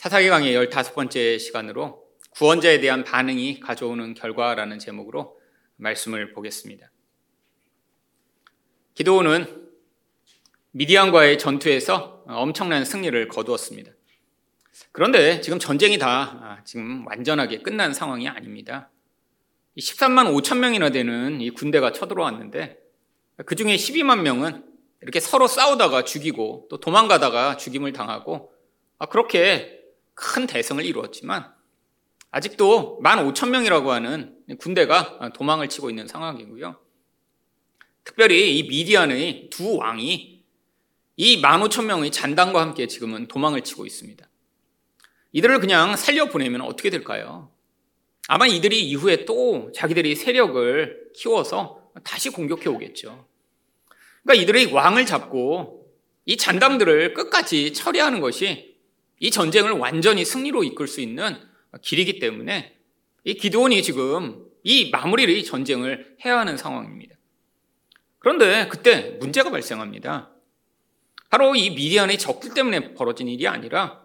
사사기 강의 15번째 시간으로 구원자에 대한 반응이 가져오는 결과라는 제목으로 말씀을 보겠습니다. 기도원은 미디안과의 전투에서 엄청난 승리를 거두었습니다. 그런데 지금 전쟁이 다 지금 완전하게 끝난 상황이 아닙니다. 13만 5천 명이나 되는 이 군대가 쳐들어왔는데 그 중에 12만 명은 이렇게 서로 싸우다가 죽이고 또 도망가다가 죽임을 당하고 그렇게 큰 대승을 이루었지만 아직도 1만 5천 명이라고 하는 군대가 도망을 치고 있는 상황이고요. 특별히 이 미디안의 두 왕이 이 1만 5천 명의 잔당과 함께 지금은 도망을 치고 있습니다. 이들을 그냥 살려보내면 어떻게 될까요? 아마 이들이 이후에 또 자기들이 세력을 키워서 다시 공격해 오겠죠. 그러니까 이들의 왕을 잡고 이 잔당들을 끝까지 처리하는 것이 이 전쟁을 완전히 승리로 이끌 수 있는 길이기 때문에 이 기도원이 지금 이 마무리를 이 전쟁을 해야 하는 상황입니다. 그런데 그때 문제가 발생합니다. 바로 이 미디안의 적들 때문에 벌어진 일이 아니라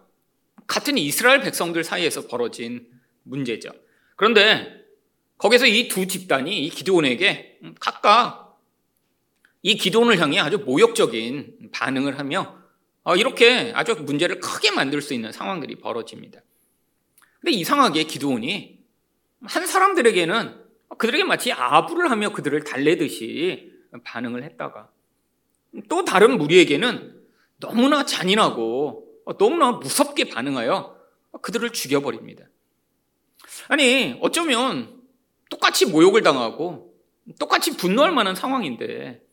같은 이스라엘 백성들 사이에서 벌어진 문제죠. 그런데 거기서 이 두 집단이 이 기도원에게 각각 이 기도원을 향해 아주 모욕적인 반응을 하며 이렇게 아주 문제를 크게 만들 수 있는 상황들이 벌어집니다. 근데 이상하게 기도원이 한 사람들에게는 그들에게 마치 아부를 하며 그들을 달래듯이 반응을 했다가 또 다른 무리에게는 너무나 잔인하고 너무나 무섭게 반응하여 그들을 죽여버립니다. 아니, 어쩌면 똑같이 모욕을 당하고 똑같이 분노할 만한 상황인데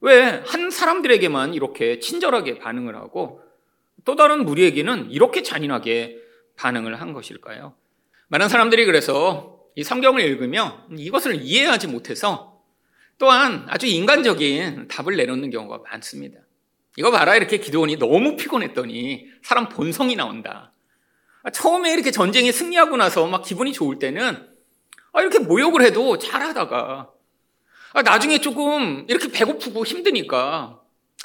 왜 한 사람들에게만 이렇게 친절하게 반응을 하고 또 다른 무리에게는 이렇게 잔인하게 반응을 한 것일까요? 많은 사람들이 그래서 이 성경을 읽으며 이것을 이해하지 못해서 또한 아주 인간적인 답을 내놓는 경우가 많습니다. 이거 봐라 이렇게 기도원이 너무 피곤했더니 사람 본성이 나온다. 처음에 이렇게 전쟁에 승리하고 나서 막 기분이 좋을 때는 이렇게 모욕을 해도 잘하다가 나중에 조금 이렇게 배고프고 힘드니까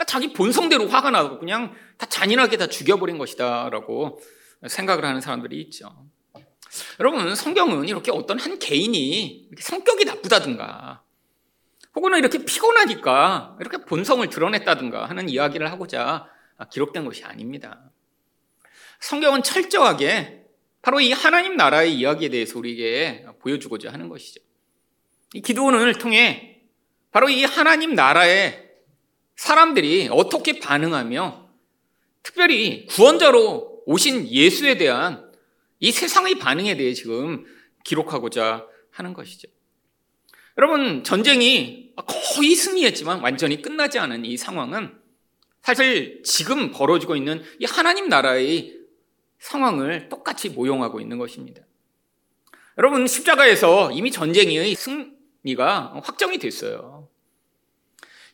자기 본성대로 화가 나고 그냥 다 잔인하게 다 죽여버린 것이다라고 생각을 하는 사람들이 있죠. 여러분 성경은 이렇게 어떤 한 개인이 성격이 나쁘다든가 혹은 이렇게 피곤하니까 이렇게 본성을 드러냈다든가 하는 이야기를 하고자 기록된 것이 아닙니다. 성경은 철저하게 바로 이 하나님 나라의 이야기에 대해서 우리에게 보여주고자 하는 것이죠. 이 기도원을 통해 바로 이 하나님 나라의 사람들이 어떻게 반응하며 특별히 구원자로 오신 예수에 대한 이 세상의 반응에 대해 지금 기록하고자 하는 것이죠. 여러분, 전쟁이 거의 승리했지만 완전히 끝나지 않은 이 상황은 사실 지금 벌어지고 있는 이 하나님 나라의 상황을 똑같이 모용하고 있는 것입니다. 여러분, 십자가에서 이미 전쟁의 승리가 확정이 됐어요.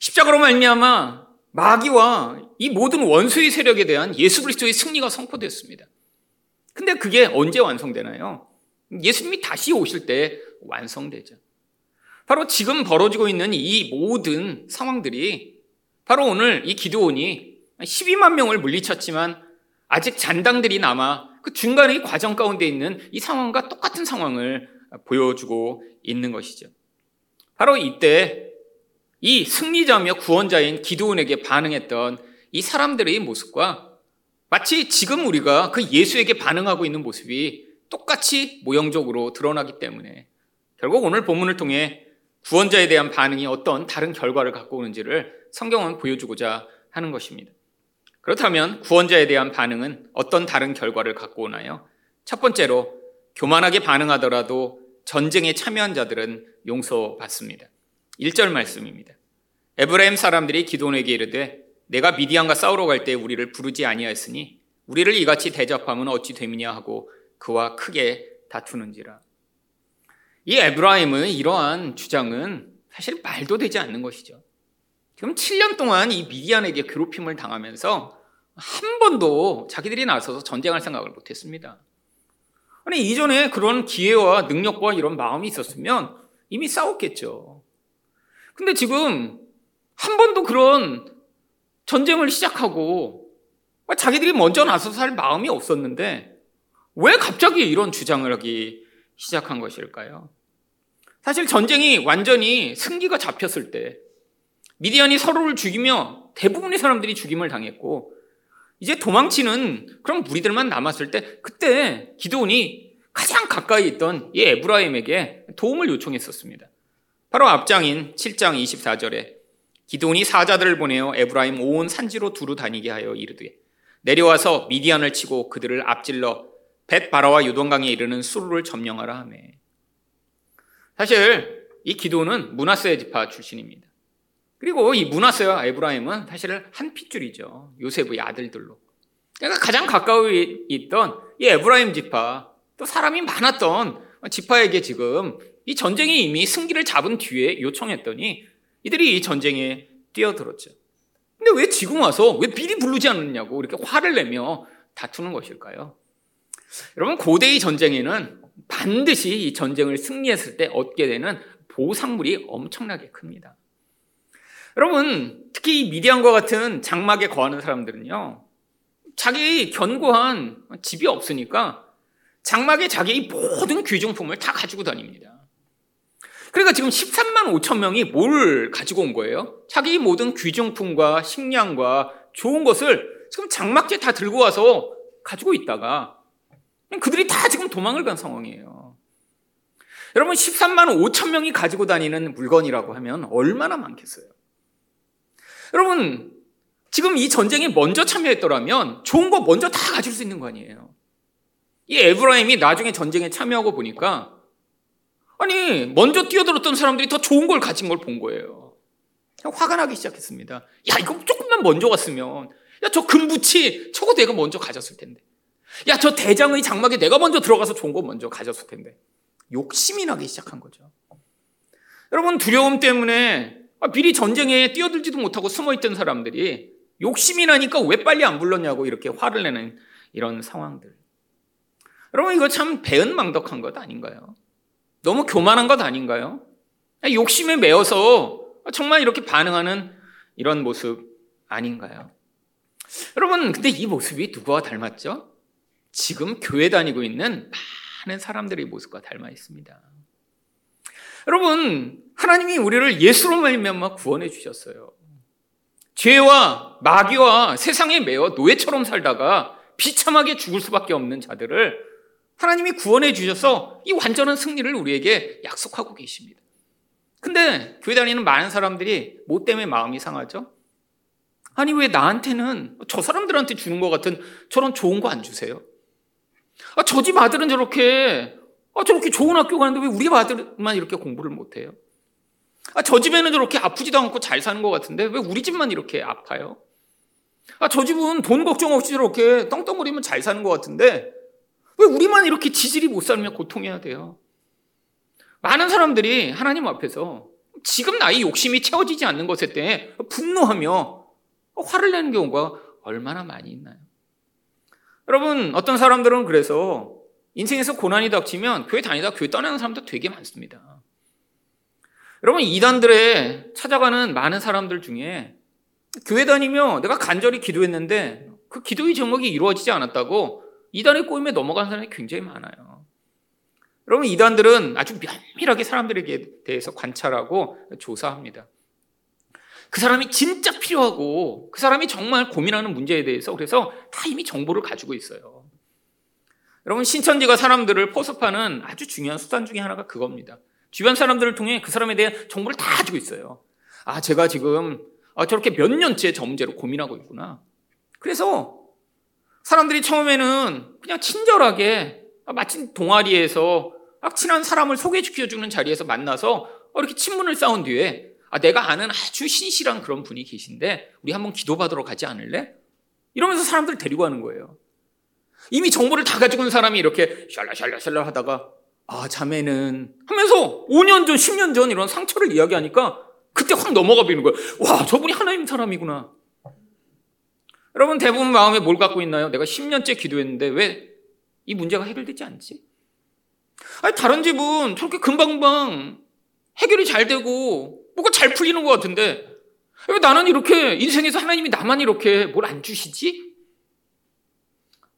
십자가로 말미암아 마귀와 이 모든 원수의 세력에 대한 예수 그리스도의 승리가 선포됐습니다. 근데 그게 언제 완성되나요? 예수님이 다시 오실 때 완성되죠. 바로 지금 벌어지고 있는 이 모든 상황들이 바로 오늘 이 기도원이 12만 명을 물리쳤지만 아직 잔당들이 남아 그 중간의 과정 가운데 있는 이 상황과 똑같은 상황을 보여주고 있는 것이죠. 바로 이때 이 승리자며 구원자인 기도원에게 반응했던 이 사람들의 모습과 마치 지금 우리가 그 예수에게 반응하고 있는 모습이 똑같이 모형적으로 드러나기 때문에 결국 오늘 본문을 통해 구원자에 대한 반응이 어떤 다른 결과를 갖고 오는지를 성경은 보여주고자 하는 것입니다. 그렇다면 구원자에 대한 반응은 어떤 다른 결과를 갖고 오나요? 첫 번째로 교만하게 반응하더라도 전쟁에 참여한 자들은 용서받습니다. 1절 말씀입니다. 에브라임 사람들이 기도원에게 이르되 내가 미디안과 싸우러 갈 때 우리를 부르지 아니하였으니 우리를 이같이 대접하면 어찌 되느냐 하고 그와 크게 다투는지라. 이 에브라임의 이러한 주장은 사실 말도 되지 않는 것이죠. 지금 7년 동안 이 미디안에게 괴롭힘을 당하면서 한 번도 자기들이 나서서 전쟁할 생각을 못 했습니다. 아니, 이전에 그런 기회와 능력과 이런 마음이 있었으면 이미 싸웠겠죠. 근데 지금 한 번도 그런 전쟁을 시작하고 자기들이 먼저 나서서 할 마음이 없었는데 왜 갑자기 이런 주장을 하기 시작한 것일까요? 사실 전쟁이 완전히 승기가 잡혔을 때 미디안이 서로를 죽이며 대부분의 사람들이 죽임을 당했고 이제 도망치는 그런 무리들만 남았을 때 그때 기도원이 가장 가까이 있던 이 에브라임에게 도움을 요청했었습니다. 바로 앞장인 7장 24절에 기드온이 사자들을 보내어 에브라임 온 산지로 두루 다니게 하여 이르되 내려와서 미디안을 치고 그들을 앞질러 벳바라와 요단강에 이르는 수로를 점령하라 하매 사실 이 기드온은 므낫세 지파 출신입니다. 그리고 이 므낫세와 에브라임은 사실 한 핏줄이죠. 요셉의 아들들로. 그러니까 가장 가까이 있던 이 에브라임 지파, 또 사람이 많았던 지파에게 지금 이 전쟁이 이미 승기를 잡은 뒤에 요청했더니 이들이 이 전쟁에 뛰어들었죠. 근데 왜 지금 와서 왜 미리 부르지 않느냐고 이렇게 화를 내며 다투는 것일까요? 여러분, 고대의 전쟁에는 반드시 이 전쟁을 승리했을 때 얻게 되는 보상물이 엄청나게 큽니다. 여러분, 특히 미디안과 같은 장막에 거하는 사람들은요, 자기 견고한 집이 없으니까 장막에 자기의 모든 귀중품을 다 가지고 다닙니다. 그러니까 지금 13만 5천 명이 뭘 가지고 온 거예요? 자기 모든 귀중품과 식량과 좋은 것을 지금 장막에 다 들고 와서 가지고 있다가 그들이 다 지금 도망을 간 상황이에요. 여러분 13만 5천 명이 가지고 다니는 물건이라고 하면 얼마나 많겠어요? 여러분, 지금 이 전쟁에 먼저 참여했더라면 좋은 거 먼저 다 가질 수 있는 거 아니에요. 이 에브라임이 나중에 전쟁에 참여하고 보니까 아니, 먼저 뛰어들었던 사람들이 더 좋은 걸 가진 걸 본 거예요. 화가 나기 시작했습니다. 야, 이거 조금만 먼저 갔으면. 야, 저 금부치, 저거 내가 먼저 가졌을 텐데. 야, 저 대장의 장막에 내가 먼저 들어가서 좋은 거 먼저 가졌을 텐데. 욕심이 나기 시작한 거죠. 여러분, 두려움 때문에 아, 미리 전쟁에 뛰어들지도 못하고 숨어 있던 사람들이 욕심이 나니까 왜 빨리 안 불렀냐고 이렇게 화를 내는 이런 상황들. 여러분 이거 참 배은망덕한 것 아닌가요? 너무 교만한 것 아닌가요? 욕심에 매어서 정말 이렇게 반응하는 이런 모습 아닌가요? 여러분 근데 이 모습이 누구와 닮았죠? 지금 교회 다니고 있는 많은 사람들의 모습과 닮아 있습니다. 여러분, 하나님이 우리를 예수로 말미암아 구원해 주셨어요. 죄와 마귀와 세상에 매어 노예처럼 살다가 비참하게 죽을 수밖에 없는 자들을 하나님이 구원해 주셔서 이 완전한 승리를 우리에게 약속하고 계십니다. 근데 교회 다니는 많은 사람들이 뭐 때문에 마음이 상하죠? 아니 왜 나한테는 저 사람들한테 주는 것 같은 저런 좋은 거 안 주세요? 아, 저 집 아들은 저렇게 아, 저렇게 좋은 학교 가는데 왜 우리 아들만 이렇게 공부를 못해요? 아, 저 집에는 저렇게 아프지도 않고 잘 사는 것 같은데 왜 우리 집만 이렇게 아파요? 아, 저 집은 돈 걱정 없이 저렇게 떵떵거리면 잘 사는 것 같은데 왜 우리만 이렇게 지질이 못 살며 고통해야 돼요? 많은 사람들이 하나님 앞에서 지금 나의 욕심이 채워지지 않는 것에 대해 분노하며 화를 내는 경우가 얼마나 많이 있나요? 여러분, 어떤 사람들은 그래서 인생에서 고난이 닥치면 교회 다니다 교회 떠나는 사람도 되게 많습니다. 여러분, 이단들에 찾아가는 많은 사람들 중에 교회 다니며 내가 간절히 기도했는데 그 기도의 제목이 이루어지지 않았다고 이단의 꼬임에 넘어간 사람이 굉장히 많아요. 여러분, 이단들은 아주 면밀하게 사람들에게 대해서 관찰하고 조사합니다. 그 사람이 진짜 필요하고 그 사람이 정말 고민하는 문제에 대해서 그래서 다 이미 정보를 가지고 있어요. 여러분 신천지가 사람들을 포섭하는 아주 중요한 수단 중에 하나가 그겁니다. 주변 사람들을 통해 그 사람에 대한 정보를 다 가지고 있어요. 아 제가 지금 아, 저렇게 몇 년째 저 문제로 고민하고 있구나. 그래서 사람들이 처음에는 그냥 친절하게 아, 마침 동아리에서 막 친한 사람을 소개시켜주는 자리에서 만나서 이렇게 친문을 쌓은 뒤에 아, 내가 아는 아주 신실한 그런 분이 계신데 우리 한번 기도받으러 가지 않을래? 이러면서 사람들 데리고 가는 거예요. 이미 정보를 다 가지고 있는 사람이 이렇게 샬라샬라샬라 하다가 아 자매는 하면서 5년 전, 10년 전 이런 상처를 이야기하니까 그때 확 넘어가 버리는 거예요. 와 저분이 하나님 사람이구나. 여러분 대부분 마음에 뭘 갖고 있나요? 내가 10년째 기도했는데 왜 이 문제가 해결되지 않지? 아니 다른 집은 저렇게 금방금방 해결이 잘 되고 뭐가 잘 풀리는 것 같은데 왜 나는 이렇게 인생에서 하나님이 나만 이렇게 뭘 안 주시지?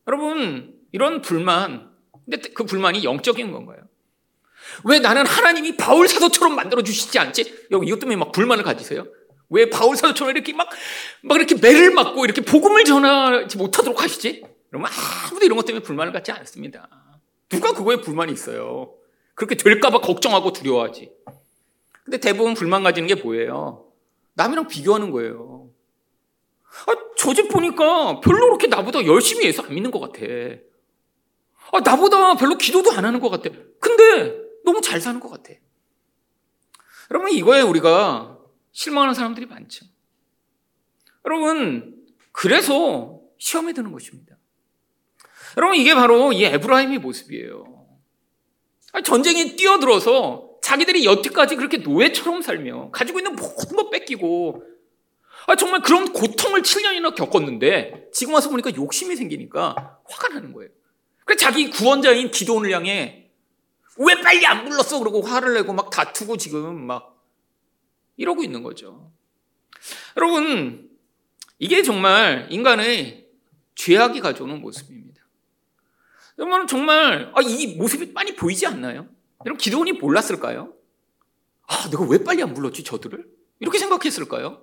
여러분, 이런 불만, 근데 그 불만이 영적인 건가요? 왜 나는 하나님이 바울 사도처럼 만들어 주시지 않지? 여기 이것 때문에 막 불만을 가지세요? 왜 바울 사도처럼 이렇게 막, 막 이렇게 매를 맞고 이렇게 복음을 전하지 못하도록 하시지? 그러면 아무도 이런 것 때문에 불만을 갖지 않습니다. 누가 그거에 불만이 있어요? 그렇게 될까봐 걱정하고 두려워하지. 근데 대부분 불만 가지는 게 뭐예요? 남이랑 비교하는 거예요. 아, 저 집 보니까 별로 그렇게 나보다 열심히 해서 안 믿는 것 같아. 아, 나보다 별로 기도도 안 하는 것 같아. 근데 너무 잘 사는 것 같아. 여러분, 이거에 우리가 실망하는 사람들이 많죠. 여러분, 그래서 시험에 드는 것입니다. 여러분, 이게 바로 이 에브라임의 모습이에요. 전쟁이 뛰어들어서 자기들이 여태까지 그렇게 노예처럼 살며 가지고 있는 모든 거 뺏기고 아, 정말 그런 고통을 7년이나 겪었는데 지금 와서 보니까 욕심이 생기니까 화가 나는 거예요. 그래서 자기 구원자인 기도원을 향해 왜 빨리 안 불렀어? 그러고 화를 내고 막 다투고 지금 막 이러고 있는 거죠. 여러분, 이게 정말 인간의 죄악이 가져오는 모습입니다. 여러분, 정말 아, 이 모습이 많이 보이지 않나요? 여러분, 기도원이 몰랐을까요? 아, 내가 왜 빨리 안 불렀지, 저들을? 이렇게 생각했을까요?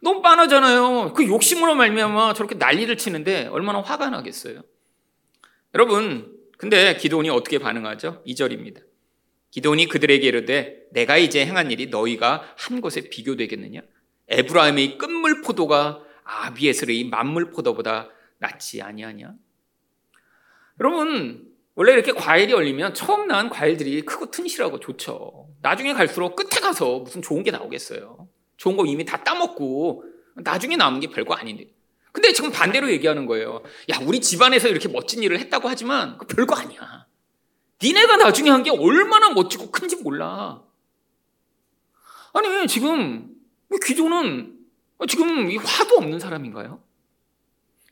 너무 빤하잖아요. 그 욕심으로 말미암아 저렇게 난리를 치는데 얼마나 화가 나겠어요. 여러분, 근데 기도원이 어떻게 반응하죠? 2절입니다. 기도원이 그들에게 이르되 내가 이제 행한 일이 너희가 한 것에 비교되겠느냐? 에브라임의 끝물 포도가 아비에스의 만물 포도보다 낫지 아니하냐? 여러분, 원래 이렇게 과일이 얼리면 처음 난 과일들이 크고 튼실하고 좋죠. 나중에 갈수록 끝에 가서 무슨 좋은 게 나오겠어요. 좋은 거 이미 다 따먹고 나중에 남은 게 별거 아닌데. 근데 지금 반대로 얘기하는 거예요. 야, 우리 집안에서 이렇게 멋진 일을 했다고 하지만 그 별거 아니야. 니네가 나중에 한 게 얼마나 멋지고 큰지 몰라. 아니, 지금 기조는 지금 화도 없는 사람인가요?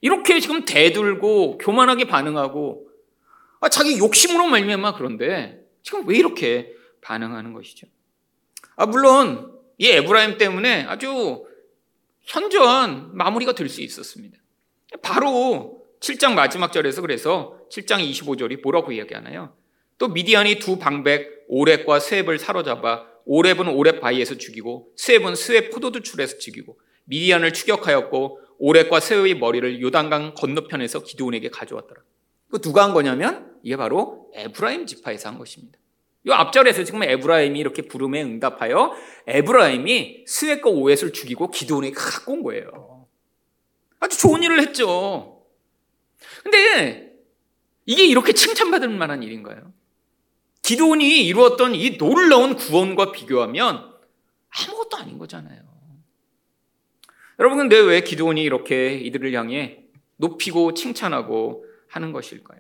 이렇게 지금 대들고 교만하게 반응하고 아, 자기 욕심으로 말미암아 그런데 지금 왜 이렇게 반응하는 것이죠? 아, 물론 이 에브라임 때문에 아주 현저한 마무리가 될 수 있었습니다. 바로 7장 마지막 절에서 그래서 7장 25절이 뭐라고 이야기하나요? 또 미디안의 두 방백 오렙과 스엡을 사로잡아 오렙은 오렙 바위에서 죽이고 스엡은 스엡 포도주 틀에서 죽이고 미디안을 추격하였고 오렙과 스엡의 머리를 요단강 건너편에서 기드온에게 가져왔더라. 그 누가 한 거냐면 이게 바로 에브라임 지파에서 한 것입니다. 이 앞절에서 지금 에브라임이 이렇게 부름에 응답하여 에브라임이 스엡과 오렙을 죽이고 기드온에게 갖고 온 거예요. 아주 좋은 일을 했죠. 근데 이게 이렇게 칭찬받을 만한 일인가요? 기도원이 이루었던 이 놀라운 구원과 비교하면 아무것도 아닌 거잖아요. 여러분, 근데 왜 기도원이 이렇게 이들을 향해 높이고 칭찬하고 하는 것일까요?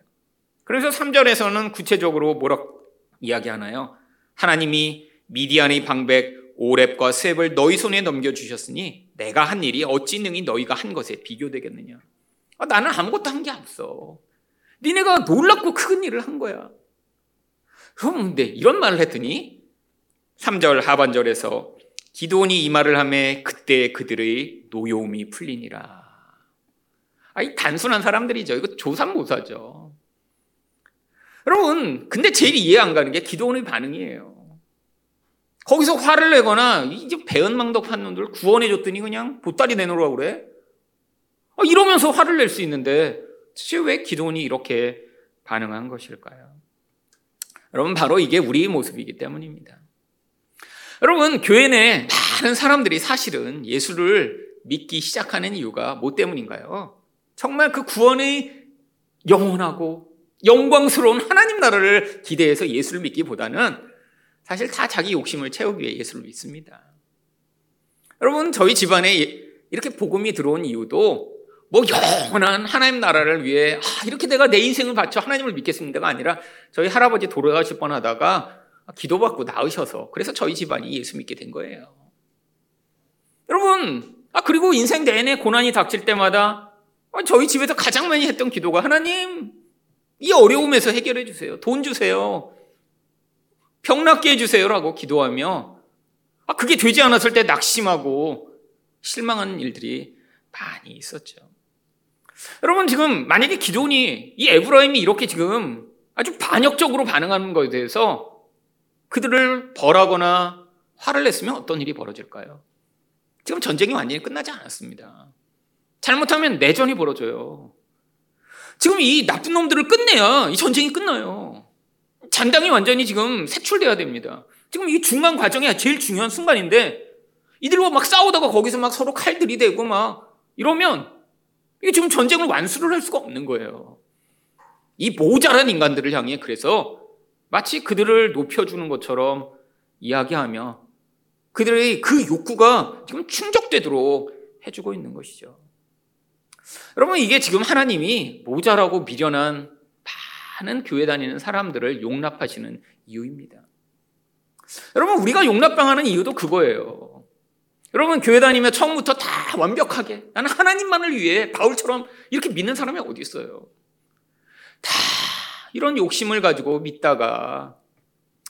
그래서 3절에서는 구체적으로 뭐라고 이야기하나요? 하나님이 미디안의 방백 오랩과 셉을 너희 손에 넘겨주셨으니 내가 한 일이 어찌 능히 너희가 한 것에 비교되겠느냐? 아, 나는 아무것도 한 게 없어. 니네가 놀랍고 큰 일을 한 거야. 그럼 근데 이런 말을 했더니 3절 하반절에서 기도원이 이 말을 하매 그때 그들의 노여움이 풀리니라. 아이 단순한 사람들이죠. 이거 조삼모사죠. 여러분, 근데 제일 이해 안 가는 게 기도원의 반응이에요. 거기서 화를 내거나 이제 배은망덕한 놈들 구원해 줬더니 그냥 보따리 내놓으라고 그래. 아, 이러면서 화를 낼 수 있는데 도대체 왜 기도원이 이렇게 반응한 것일까요? 여러분 바로 이게 우리의 모습이기 때문입니다. 여러분 교회 내 많은 사람들이 사실은 예수를 믿기 시작하는 이유가 뭐 때문인가요? 정말 그 구원의 영원하고 영광스러운 하나님 나라를 기대해서 예수를 믿기보다는 사실 다 자기 욕심을 채우기 위해 예수를 믿습니다. 여러분, 저희 집안에 이렇게 복음이 들어온 이유도 뭐 영원한 하나님 나라를 위해 아, 이렇게 내가 내 인생을 바쳐 하나님을 믿겠습니다가 아니라 저희 할아버지 돌아가실 뻔하다가 기도받고 나으셔서 그래서 저희 집안이 예수 믿게 된 거예요. 여러분, 아 그리고 인생 내내 고난이 닥칠 때마다 저희 집에서 가장 많이 했던 기도가 하나님 이 어려움에서 해결해 주세요. 돈 주세요. 병 낫게 해 주세요라고 기도하며 아, 그게 되지 않았을 때 낙심하고 실망하는 일들이 많이 있었죠. 여러분 지금 만약에 기도니 이 에브라임이 이렇게 지금 아주 반역적으로 반응하는 것에 대해서 그들을 벌하거나 화를 냈으면 어떤 일이 벌어질까요? 지금 전쟁이 완전히 끝나지 않았습니다. 잘못하면 내전이 벌어져요. 지금 이 나쁜 놈들을 끝내야 이 전쟁이 끝나요. 잔당이 완전히 지금 색출돼야 됩니다. 지금 이 중간 과정이 제일 중요한 순간인데 이들과 막 싸우다가 거기서 막 서로 칼 들이대고 막 이러면 이게 지금 전쟁을 완수를 할 수가 없는 거예요. 이 모자란 인간들을 향해 그래서 마치 그들을 높여주는 것처럼 이야기하며 그들의 그 욕구가 지금 충족되도록 해주고 있는 것이죠. 여러분, 이게 지금 하나님이 모자라고 미련한 많은 교회 다니는 사람들을 용납하시는 이유입니다. 여러분, 우리가 용납당하는 이유도 그거예요. 여러분, 교회 다니며 처음부터 다 완벽하게 나는 하나님만을 위해 바울처럼 이렇게 믿는 사람이 어디 있어요? 다 이런 욕심을 가지고 믿다가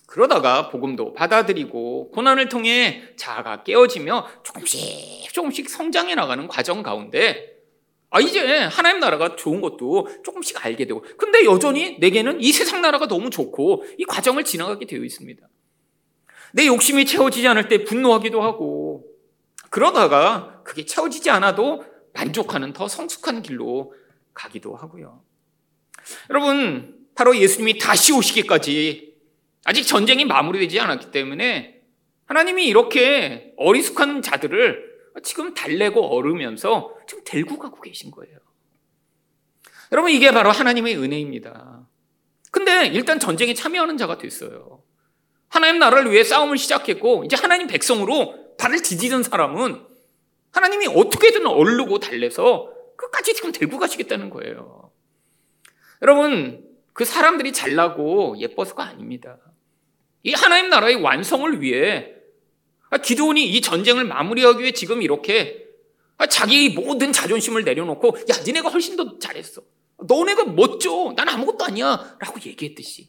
그러다가 복음도 받아들이고 고난을 통해 자아가 깨어지며 조금씩 조금씩 성장해 나가는 과정 가운데 아 이제 하나님 나라가 좋은 것도 조금씩 알게 되고 근데 여전히 내게는 이 세상 나라가 너무 좋고 이 과정을 지나가게 되어 있습니다. 내 욕심이 채워지지 않을 때 분노하기도 하고 그러다가 그게 채워지지 않아도 만족하는 더 성숙한 길로 가기도 하고요. 여러분 바로 예수님이 다시 오시기까지 아직 전쟁이 마무리되지 않았기 때문에 하나님이 이렇게 어리숙한 자들을 지금 달래고 얼으면서 지금 데리고 가고 계신 거예요. 여러분, 이게 바로 하나님의 은혜입니다. 근데 일단 전쟁에 참여하는 자가 됐어요. 하나님 나라를 위해 싸움을 시작했고, 이제 하나님 백성으로 발을 디디는 사람은 하나님이 어떻게든 얼르고 달래서 끝까지 지금 데리고 가시겠다는 거예요. 여러분, 그 사람들이 잘나고 예뻐서가 아닙니다. 이 하나님 나라의 완성을 위해 기도원이 이 전쟁을 마무리하기 위해 지금 이렇게 자기 모든 자존심을 내려놓고 야 니네가 훨씬 더 잘했어. 너네가 멋져. 난 아무것도 아니야. 라고 얘기했듯이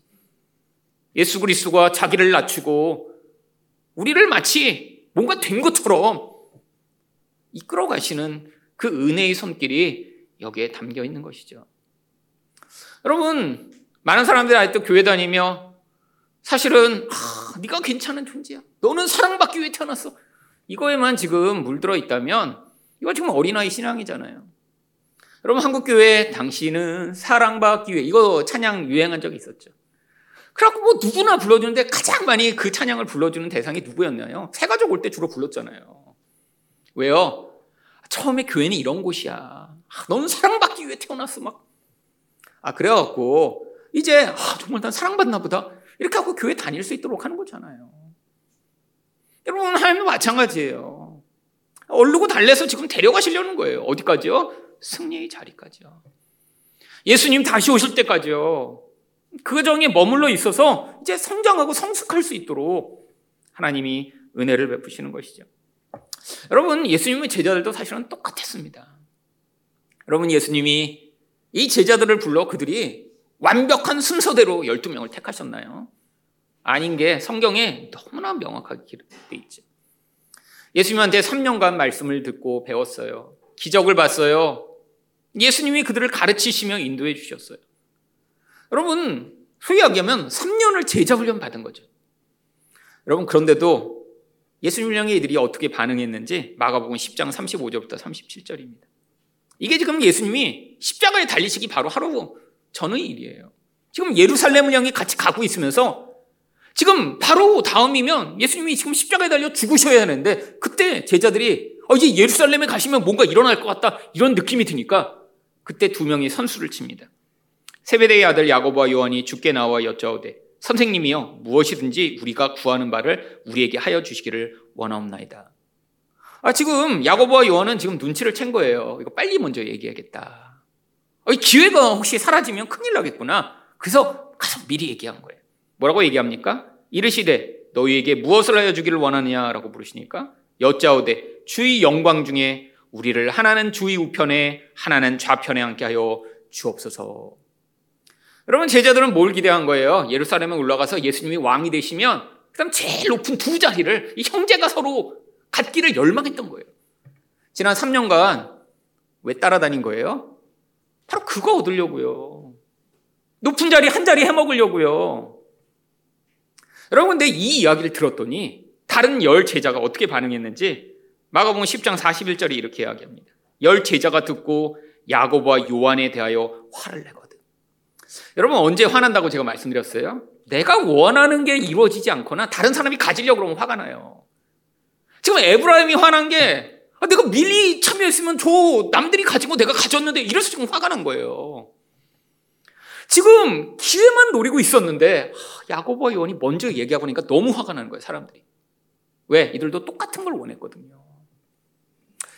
예수 그리스도가 자기를 낮추고 우리를 마치 뭔가 된 것처럼 이끌어 가시는 그 은혜의 손길이 여기에 담겨 있는 것이죠. 여러분 많은 사람들이 아직도 교회 다니며 사실은 아, 네가 괜찮은 존재야. 너는 사랑받기 위해 태어났어. 이거에만 지금 물들어 있다면 이거 지금 어린아이 신앙이잖아요. 여러분 한국 교회 당신은 사랑받기 위해 이거 찬양 유행한 적이 있었죠. 그래갖고 뭐 누구나 불러주는데 가장 많이 그 찬양을 불러주는 대상이 누구였나요? 새 가족 올 때 주로 불렀잖아요. 왜요? 처음에 교회는 이런 곳이야. 아, 너는 사랑받기 위해 태어났어 막. 아 그래갖고 이제 아, 정말 난 사랑받나 보다. 이렇게 하고 교회 다닐 수 있도록 하는 거잖아요. 여러분, 하나님도 마찬가지예요. 얼르고 달래서 지금 데려가시려는 거예요. 어디까지요? 승리의 자리까지요. 예수님 다시 오실 때까지요. 그 정에 머물러 있어서 이제 성장하고 성숙할 수 있도록 하나님이 은혜를 베푸시는 것이죠. 여러분, 예수님의 제자들도 사실은 똑같았습니다. 여러분, 예수님이 이 제자들을 불러 그들이 완벽한 순서대로 12명을 택하셨나요? 아닌 게 성경에 너무나 명확하게 기록되어 있죠. 예수님한테 3년간 말씀을 듣고 배웠어요. 기적을 봤어요. 예수님이 그들을 가르치시며 인도해 주셨어요. 여러분, 소위 하면 3년을 제자 훈련 받은 거죠. 여러분, 그런데도 예수님 의 이들이 어떻게 반응했는지 마가복음 10장 35절부터 37절입니다. 이게 지금 예수님이 십자가에 달리시기 바로 하루 전의 일이에요. 지금 예루살렘을 향해 같이 가고 있으면서 지금 바로 다음이면 예수님이 지금 십자가에 달려 죽으셔야 하는데 그때 제자들이 어, 이제 예루살렘에 가시면 뭔가 일어날 것 같다 이런 느낌이 드니까 그때 두 명이 선수를 칩니다. 세베대의 아들 야고보와 요한이 죽게 나와 여짜오되 선생님이여 무엇이든지 우리가 구하는 바를 우리에게 하여 주시기를 원하옵나이다. 아 지금 야고보와 요한은 지금 눈치를 챈 거예요. 이거 빨리 먼저 얘기하겠다. 기회가 혹시 사라지면 큰일 나겠구나. 그래서 가서 미리 얘기한 거예요. 뭐라고 얘기합니까? 이르시되 너희에게 무엇을 하여 주기를 원하느냐라고 부르시니까 여짜오되 주의 영광 중에 우리를 하나는 주의 우편에 하나는 좌편에 앉게 하여 주옵소서. 여러분 제자들은 뭘 기대한 거예요? 예루살렘에 올라가서 예수님이 왕이 되시면 그다음 제일 높은 두 자리를 이 형제가 서로 갖기를 열망했던 거예요. 지난 3년간 왜 따라다닌 거예요? 바로 그거 얻으려고요. 높은 자리 한 자리 해먹으려고요. 여러분, 근데 이 이야기를 들었더니 다른 열 제자가 어떻게 반응했는지 마가복음 10장 41절이 이렇게 이야기합니다. 열 제자가 듣고 야고보와 요한에 대하여 화를 내거든. 여러분 언제 화난다고 제가 말씀드렸어요? 내가 원하는 게 이루어지지 않거나 다른 사람이 가지려고 그러면 화가 나요. 지금 에브라임이 화난 게 아, 내가 미리 참여했으면 저 남들이 가지고 내가 가졌는데 이래서 지금 화가 난 거예요. 지금 기회만 노리고 있었는데 야고보와 요한이 먼저 얘기하고 나니까 너무 화가 나는 거예요, 사람들이. 왜? 이들도 똑같은 걸 원했거든요.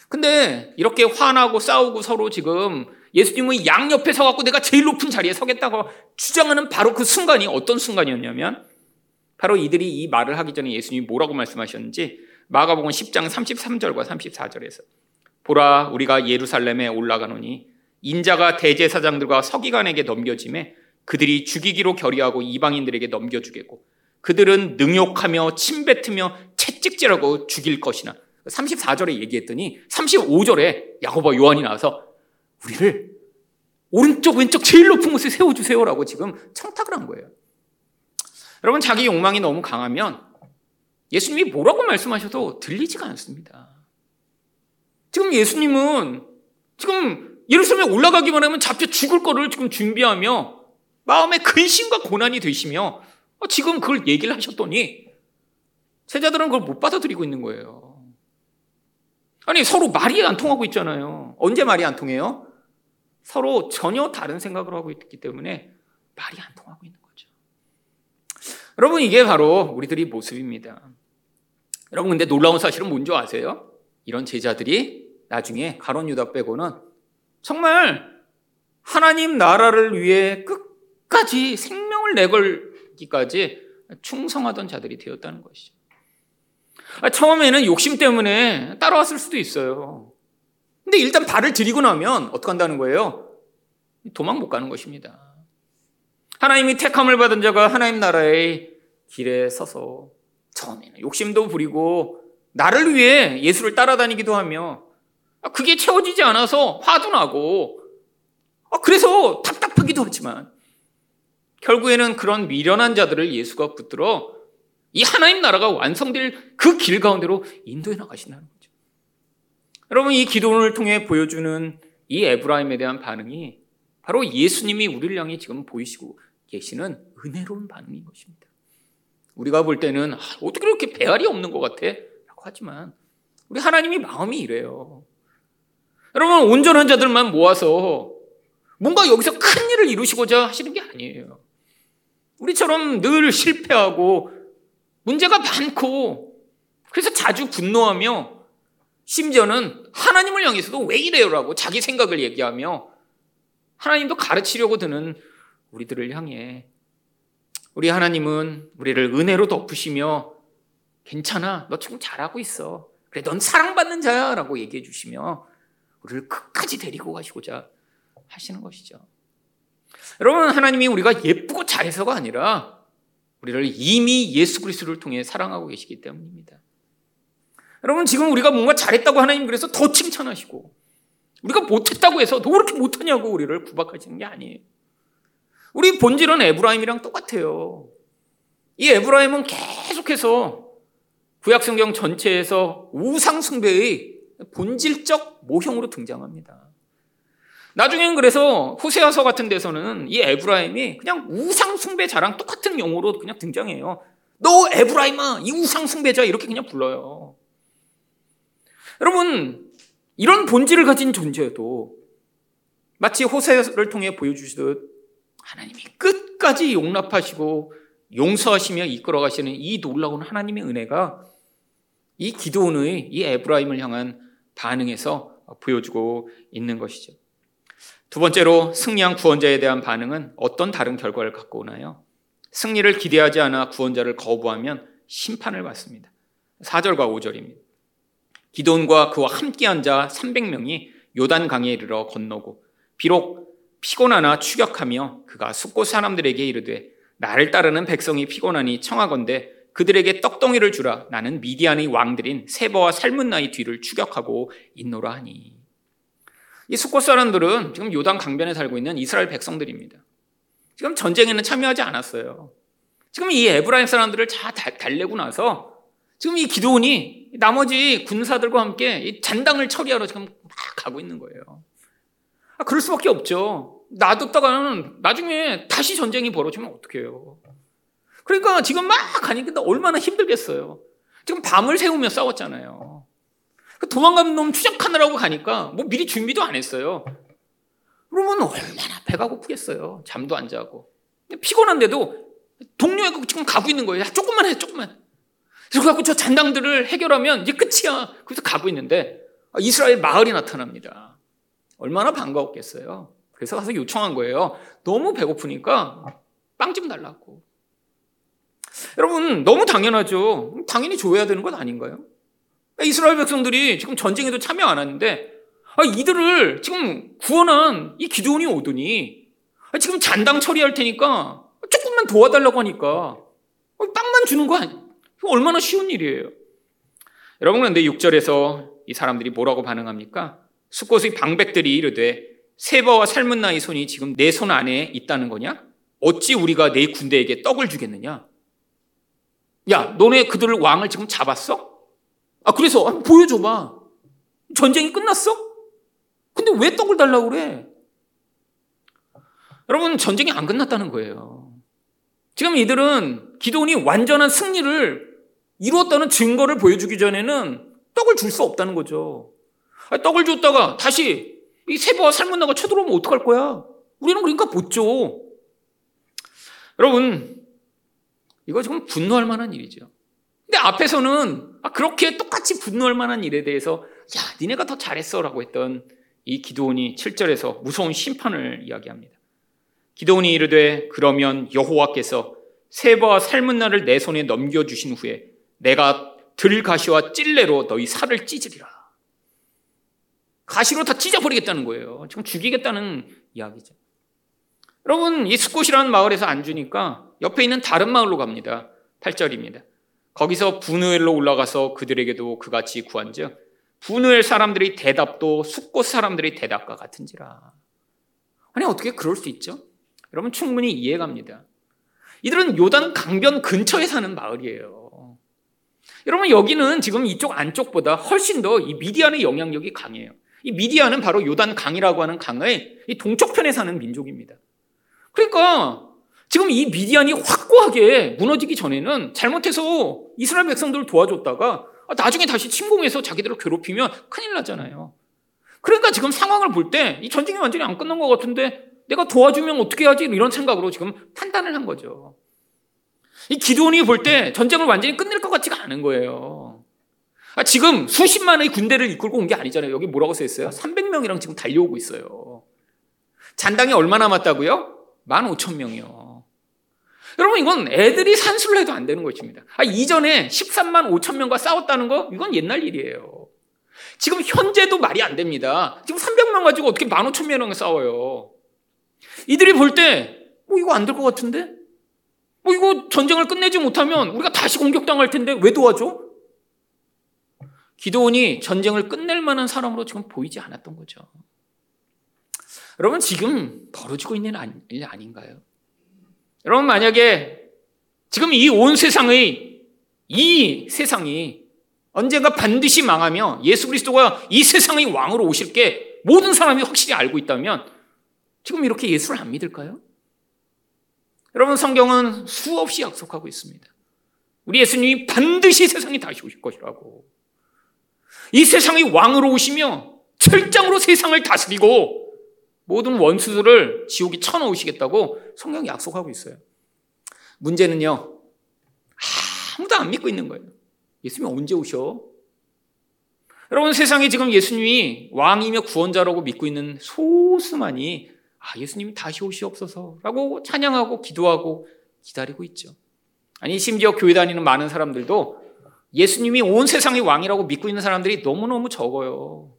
근데 이렇게 화나고 싸우고 서로 지금 예수님의 양옆에 서갖고 내가 제일 높은 자리에 서겠다고 주장하는 바로 그 순간이 어떤 순간이었냐면 바로 이들이 이 말을 하기 전에 예수님이 뭐라고 말씀하셨는지 마가복음 10장 33절과 34절에서 보라 우리가 예루살렘에 올라가노니 인자가 대제사장들과 서기관에게 넘겨짐에 그들이 죽이기로 결의하고 이방인들에게 넘겨주겠고 그들은 능욕하며 침뱉으며 채찍질하고 죽일 것이나 34절에 얘기했더니 35절에 야고보 요한이 나와서 우리를 오른쪽 왼쪽 제일 높은 곳에 세워주세요라고 지금 청탁을 한 거예요. 여러분 자기 욕망이 너무 강하면 예수님이 뭐라고 말씀하셔도 들리지가 않습니다. 지금 예수님은 지금 예루살렘에 올라가기만 하면 잡혀 죽을 거를 지금 준비하며 마음에 근심과 고난이 되시며 지금 그걸 얘기를 하셨더니 제자들은 그걸 못 받아들이고 있는 거예요. 아니 서로 말이 안 통하고 있잖아요. 언제 말이 안 통해요? 서로 전혀 다른 생각을 하고 있기 때문에 말이 안 통하고 있는 거죠. 여러분 이게 바로 우리들이 모습입니다. 여러분 근데 놀라운 사실은 뭔지 아세요? 이런 제자들이 나중에 가론 유다 빼고는 정말 하나님 나라를 위해 끝까지 생명을 내걸기까지 충성하던 자들이 되었다는 것이죠. 아, 처음에는 욕심 때문에 따라왔을 수도 있어요. 근데 일단 발을 들이고 나면 어떻게 한다는 거예요? 도망 못 가는 것입니다. 하나님이 택함을 받은 자가 하나님 나라의 길에 서서 처음에는 욕심도 부리고 나를 위해 예수를 따라다니기도 하며 아, 그게 채워지지 않아서 화도 나고 아, 그래서 답답하기도 하지만 결국에는 그런 미련한 자들을 예수가 붙들어 이 하나님 나라가 완성될 그 길 가운데로 인도해 나가신다는 거죠. 여러분 이 기도를 통해 보여주는 이 에브라임에 대한 반응이 바로 예수님이 우리를 향해 지금 보이시고 계시는 은혜로운 반응인 것입니다. 우리가 볼 때는 아, 어떻게 그렇게 배알이 없는 것 같아? 라고 하지만 우리 하나님이 마음이 이래요. 여러분 온전한 자들만 모아서 뭔가 여기서 큰 일을 이루시고자 하시는 게 아니에요. 우리처럼 늘 실패하고 문제가 많고 그래서 자주 분노하며 심지어는 하나님을 향해서도 왜 이래요라고 자기 생각을 얘기하며 하나님도 가르치려고 드는 우리들을 향해 우리 하나님은 우리를 은혜로 덮으시며 괜찮아 너 지금 잘하고 있어 그래 넌 사랑받는 자야 라고 얘기해 주시며 우리를 끝까지 데리고 가시고자 하시는 것이죠 여러분 하나님이 우리가 예쁘고 잘해서가 아니라 우리를 이미 예수 그리스도를 통해 사랑하고 계시기 때문입니다. 여러분 지금 우리가 뭔가 잘했다고 하나님 그래서 더 칭찬하시고 우리가 못했다고 해서 너 그렇게 못하냐고 우리를 구박하시는 게 아니에요. 우리 본질은 에브라임이랑 똑같아요. 이 에브라임은 계속해서 구약성경 전체에서 우상숭배의 본질적 모형으로 등장합니다. 나중엔 그래서 호세아서 같은 데서는 이 에브라임이 그냥 우상 숭배자랑 똑같은 용어로 그냥 등장해요. 너 에브라임아, 이 우상 숭배자 이렇게 그냥 불러요. 여러분, 이런 본질을 가진 존재도 마치 호세를 통해 보여주시듯 하나님이 끝까지 용납하시고 용서하시며 이끌어 가시는 이 놀라운 하나님의 은혜가 이 기도원의 이 에브라임을 향한 반응에서 보여주고 있는 것이죠. 두 번째로 승리한 구원자에 대한 반응은 어떤 다른 결과를 갖고 오나요? 승리를 기대하지 않아 구원자를 거부하면 심판을 받습니다. 4절과 5절입니다. 기돈과 그와 함께한 자 300명이 요단 강에 이르러 건너고 비록 피곤하나 추격하며 그가 숲곳 사람들에게 이르되 나를 따르는 백성이 피곤하니 청하건대 그들에게 떡덩이를 주라 나는 미디안의 왕들인 세버와 살문나의 뒤를 추격하고 있노라 하니 이 수꽃 사람들은 지금 요단 강변에 살고 있는 이스라엘 백성들입니다. 지금 전쟁에는 참여하지 않았어요. 지금 이 에브라임 사람들을 다 달래고 나서 지금 이 기도원이 나머지 군사들과 함께 잔당을 처리하러 지금 막 가고 있는 거예요. 아, 그럴 수밖에 없죠. 놔뒀다가는 나중에 다시 전쟁이 벌어지면 어떡해요. 그러니까 지금 막 가니까 얼마나 힘들겠어요. 지금 밤을 새우며 싸웠잖아요. 그 도망간 놈 추적하느라고 가니까 뭐 미리 준비도 안 했어요. 그러면 얼마나 배가 고프겠어요. 잠도 안 자고. 피곤한데도 동료하고 지금 가고 있는 거예요. 야, 조금만 해, 조금만. 그래서 저 잔당들을 해결하면 이제 끝이야. 그래서 가고 있는데 이스라엘 마을이 나타납니다. 얼마나 반가웠겠어요. 그래서 가서 요청한 거예요. 너무 배고프니까 빵 좀 달라고. 여러분, 너무 당연하죠. 당연히 줘야 되는 것 아닌가요? 이스라엘 백성들이 지금 전쟁에도 참여 안 하는데, 아, 이들을 지금 구원한 이 기도원이 오더니, 아, 지금 잔당 처리할 테니까 조금만 도와달라고 하니까, 빵만 주는 거 아니에요? 얼마나 쉬운 일이에요. 여러분, 그런데 6절에서 이 사람들이 뭐라고 반응합니까? 숫곳의 방백들이 이르되, 세바와 삶은 나의 손이 지금 내 손 안에 있다는 거냐? 어찌 우리가 내 군대에게 떡을 주겠느냐? 야, 너네 그들을 왕을 지금 잡았어? 아, 그래서 아, 보여줘봐. 전쟁이 끝났어? 근데 왜 떡을 달라고 그래? 여러분, 전쟁이 안 끝났다는 거예요. 지금 이들은 기도원이 완전한 승리를 이루었다는 증거를 보여주기 전에는 떡을 줄 수 없다는 거죠. 아, 떡을 줬다가 다시 이 세보와 살문나가 쳐들어오면 어떡할 거야? 우리는 그러니까 못 줘. 여러분, 이거 지금 분노할 만한 일이죠. 근데 앞에서는 아, 그렇게 똑같이 분노할 만한 일에 대해서 야, 니네가 더 잘했어 라고 했던 이 기도원이 7절에서 무서운 심판을 이야기합니다. 기도원이 이르되 그러면 여호와께서 세바와 삶은 날을 내 손에 넘겨 주신 후에 내가 들 가시와 찔레로 너희 살을 찢으리라. 가시로 다 찢어버리겠다는 거예요. 지금 죽이겠다는 이야기죠. 여러분, 이 스콧이라는 마을에서 안 주니까 옆에 있는 다른 마을로 갑니다. 8절입니다. 거기서 분우엘로 올라가서 그들에게도 그같이 구한즉 분우엘 사람들의 대답도 숫곳 사람들의 대답과 같은지라. 아니 어떻게 그럴 수 있죠? 여러분 충분히 이해갑니다. 이들은 요단 강변 근처에 사는 마을이에요. 여러분 여기는 지금 이쪽 안쪽보다 훨씬 더 이 미디안의 영향력이 강해요. 이 미디안은 바로 요단 강이라고 하는 강의 이 동쪽편에 사는 민족입니다. 그러니까 지금 이 미디안이 확고하게 무너지기 전에는 잘못해서 이스라엘 백성들을 도와줬다가 나중에 다시 침공해서 자기들을 괴롭히면 큰일 나잖아요. 그러니까 지금 상황을 볼 때 이 전쟁이 완전히 안 끝난 것 같은데 내가 도와주면 어떻게 하지? 이런 생각으로 지금 판단을 한 거죠. 이 기도원이 볼 때 전쟁을 완전히 끝낼 것 같지가 않은 거예요. 아, 지금 수십만의 군대를 이끌고 온 게 아니잖아요. 여기 뭐라고 써 있어요? 300명이랑 지금 달려오고 있어요. 잔당이 얼마 남았다고요? 15,000명이요. 여러분, 이건 애들이 산수를 해도 안 되는 것입니다. 아, 이전에 13만 5천 명과 싸웠다는 거, 이건 옛날 일이에요. 지금 현재도 말이 안 됩니다. 지금 300명 가지고 어떻게 15,000명이랑 싸워요. 이들이 볼 때, 뭐, 이거 안 될 것 같은데? 뭐, 이거 전쟁을 끝내지 못하면 우리가 다시 공격당할 텐데 왜 도와줘? 기도원이 전쟁을 끝낼 만한 사람으로 지금 보이지 않았던 거죠. 여러분 지금 벌어지고 있는 일 아닌가요? 여러분 만약에 지금 이 온 세상의 이 세상이 언젠가 반드시 망하며 예수 그리스도가 이 세상의 왕으로 오실 게 모든 사람이 확실히 알고 있다면 지금 이렇게 예수를 안 믿을까요? 여러분 성경은 수없이 약속하고 있습니다. 우리 예수님이 반드시 세상에 다시 오실 것이라고. 이 세상의 왕으로 오시며 철장으로 세상을 다스리고 모든 원수들을 지옥에 쳐넣으시겠다고 성경이 약속하고 있어요. 문제는요, 아무도 안 믿고 있는 거예요. 예수님이 언제 오셔? 여러분 세상에 지금 예수님이 왕이며 구원자라고 믿고 있는 소수만이 아, 예수님이 다시 오시옵소서라고 찬양하고 기도하고 기다리고 있죠. 아니 심지어 교회 다니는 많은 사람들도 예수님이 온 세상의 왕이라고 믿고 있는 사람들이 너무너무 적어요.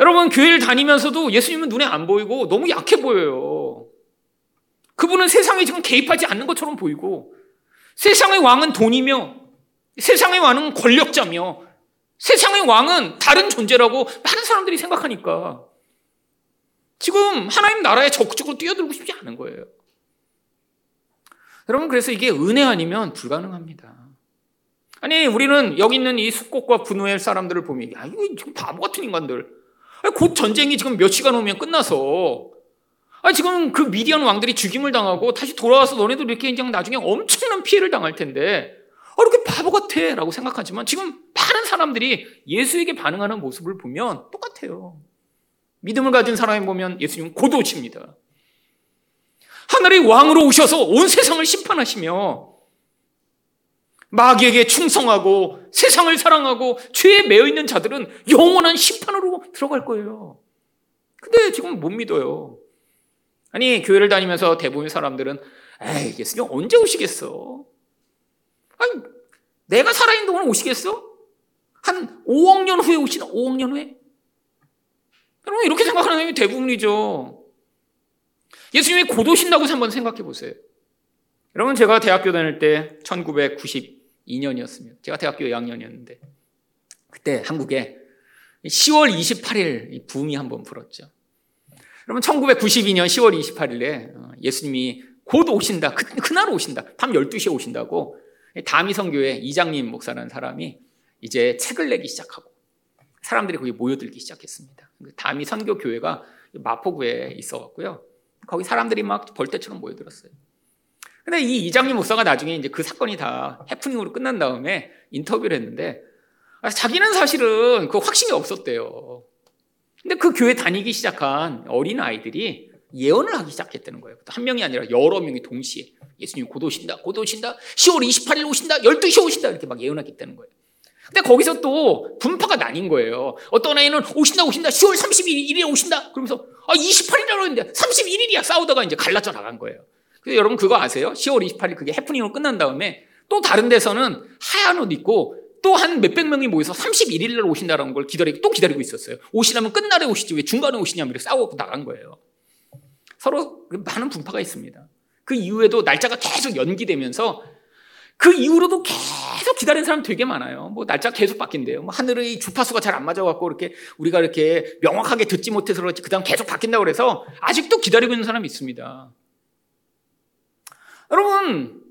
여러분, 교회를 다니면서도 예수님은 눈에 안 보이고 너무 약해 보여요. 그분은 세상에 지금 개입하지 않는 것처럼 보이고, 세상의 왕은 돈이며, 세상의 왕은 권력자며, 세상의 왕은 다른 존재라고 많은 사람들이 생각하니까, 지금 하나님 나라에 적극적으로 뛰어들고 싶지 않은 거예요. 여러분, 그래서 이게 은혜 아니면 불가능합니다. 아니, 우리는 여기 있는 이 숙곡과 분노의 사람들을 보면, 야, 이거 지금 바보 같은 인간들. 곧 전쟁이 지금 몇 시간 오면 끝나서, 아, 지금 그 미디안 왕들이 죽임을 당하고 다시 돌아와서 너네들 이렇게 그냥 나중에 엄청난 피해를 당할 텐데, 아, 이렇게 바보 같아. 라고 생각하지만 지금 많은 사람들이 예수에게 반응하는 모습을 보면 똑같아요. 믿음을 가진 사람이 보면 예수님은 곧 오십니다. 하늘의 왕으로 오셔서 온 세상을 심판하시며 마귀에게 충성하고 세상을 사랑하고 죄에 매여 있는 자들은 영원한 심판으로 들어갈 거예요. 근데 지금 못 믿어요. 아니, 교회를 다니면서 대부분 사람들은 에이, 예수님 언제 오시겠어? 아니, 내가 살아있는 동안 오시겠어? 한 5억 년 후에 오시나? 5억 년 후에? 여러분, 이렇게 생각하는 사람이 대부분이죠. 예수님이 곧 오신다고 한번 생각해 보세요. 여러분, 제가 대학교 다닐 때 1992년이었습니다. 제가 대학교 2학년이었는데, 그때 한국에 10월 28일 붐이 한번 불었죠. 여러분, 1992년 10월 28일에 예수님이 곧 오신다. 그, 그날 오신다. 밤 12시에 오신다고 다미성교회 이장님 목사라는 사람이 이제 책을 내기 시작하고 사람들이 거기 모여들기 시작했습니다. 그 다미 선교 교회가 마포구에 있어갖고요. 거기 사람들이 막 벌떼처럼 모여들었어요. 근데 이 이장님 목사가 나중에 이제 그 사건이 다 해프닝으로 끝난 다음에 인터뷰를 했는데 아, 자기는 사실은 그 확신이 없었대요. 근데 그 교회 다니기 시작한 어린 아이들이 예언을 하기 시작했다는 거예요. 한 명이 아니라 여러 명이 동시에 예수님 곧 오신다, 곧 오신다, 10월 28일 오신다, 12시에 오신다 이렇게 막 예언하겠다는 거예요. 근데 거기서 또 분파가 나뉜 거예요. 어떤 애는 오신다, 오신다, 10월 31일에 오신다. 그러면서 아 28일이라고 했는데 31일이야 싸우다가 이제 갈라져 나간 거예요. 그래서 여러분 그거 아세요? 10월 28일 그게 해프닝으로 끝난 다음에 또 다른 데서는 하얀 옷 입고 또 한 몇백 명이 모여서 31일 날 오신다라는 걸 기다리고 또 기다리고 있었어요. 오시려면 끝날에 오시지 왜 중간에 이렇게 싸우고 나간 거예요. 서로 많은 분파가 있습니다. 그 이후에도 날짜가 계속 연기되면서 그 이후로도 계속 기다리는 사람 되게 많아요. 뭐 날짜 계속 바뀐대요. 뭐 하늘의 주파수가 잘 안 맞아갖고 이렇게 우리가 이렇게 명확하게 듣지 못해서 그렇지 그다음 계속 바뀐다고 그래서 아직도 기다리고 있는 사람이 있습니다. 여러분,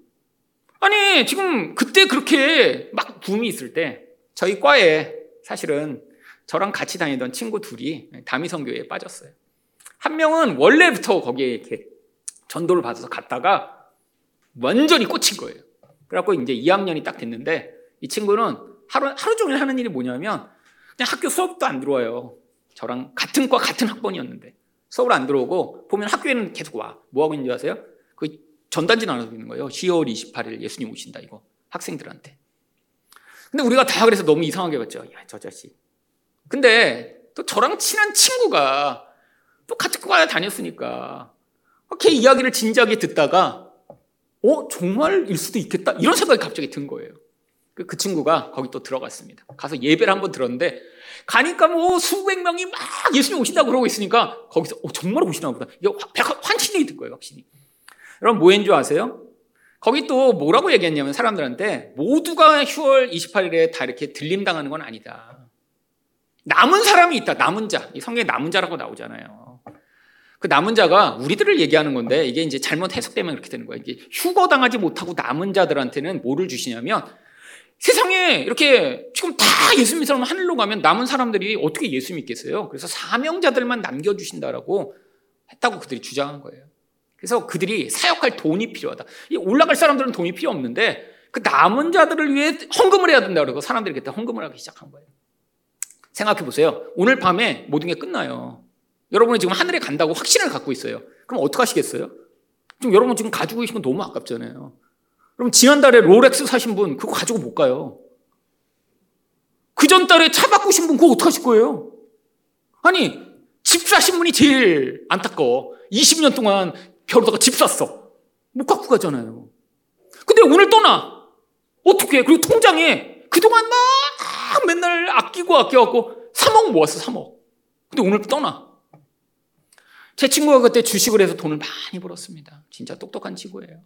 아니 지금 그때 그렇게 막 붐이 있을 때 저희 과에 사실은 저랑 같이 다니던 친구 둘이 다미성교회에 빠졌어요. 한 명은 원래부터 거기에 이렇게 전도를 받아서 갔다가 완전히 꽂힌 거예요. 그래갖고 이제 2학년이 딱 됐는데 이 친구는 하루, 하루 종일 하는 일이 뭐냐면 그냥 학교 수업도 안 들어와요. 저랑 같은 과 같은 학번이었는데 수업을 안 들어오고 보면 학교에는 계속 와. 뭐 하고 있는지 아세요? 그 전단지 나눠주고 있는 거예요. 10월 28일 예수님 오신다 이거 학생들한테. 근데 우리가 다 그래서 너무 이상하게 봤죠. 야, 저 자식. 근데 또 저랑 친한 친구가 또 같은 과에 다녔으니까 걔 이야기를 진지하게 듣다가 어 정말일 수도 있겠다 이런 생각이 갑자기 든 거예요. 그, 그 친구가 거기 또 들어갔습니다. 가서 예배를 한번 들었는데 가니까 뭐 수백 명이 막 예수님 오신다고 그러고 있으니까 거기서 어, 정말 오시나 보다. 이거 환신이 든 거예요, 확신이. 여러분 뭐인 줄 아세요? 거기 또 뭐라고 얘기했냐면 사람들한테 모두가 10월 28일에 다 이렇게 들림당하는 건 아니다. 남은 사람이 있다. 남은 자. 이 성경에 남은 자라고 나오잖아요. 그 남은 자가 우리들을 얘기하는 건데 이게 이제 잘못 해석되면 그렇게 되는 거예요. 이게 휴거 당하지 못하고 남은 자들한테는 뭐를 주시냐면 세상에 이렇게 지금 다 예수 믿는 사람 하늘로 가면 남은 사람들이 어떻게 예수 믿겠어요? 그래서 사명자들만 남겨주신다라고 했다고 그들이 주장한 거예요. 그래서 그들이 사역할 돈이 필요하다. 올라갈 사람들은 돈이 필요 없는데 그 남은 자들을 위해 헌금을 해야 된다 그러고 사람들이 그때 헌금을 하기 시작한 거예요. 생각해 보세요. 오늘 밤에 모든 게 끝나요. 여러분이 지금 하늘에 간다고 확신을 갖고 있어요. 그럼 어떡 하시겠어요? 좀 여러분 지금 가지고 계신 건 너무 아깝잖아요. 그럼 지난달에 롤렉스 사신 분 그거 가지고 못 가요. 그 전달에 차 바꾸신 분 그거 어떡하실 거예요? 아니 집 사신 분이 제일 안타까워. 20년 동안 벼르다가 집 샀어. 못 갖고 가잖아요. 근데 오늘 떠나. 어떻게 그리고 통장에 그동안 막 맨날 아끼고 아껴갖고 3억 모았어 3억. 근데 오늘 떠나. 제 친구가 그때 주식을 해서 돈을 많이 벌었습니다. 진짜 똑똑한 친구예요.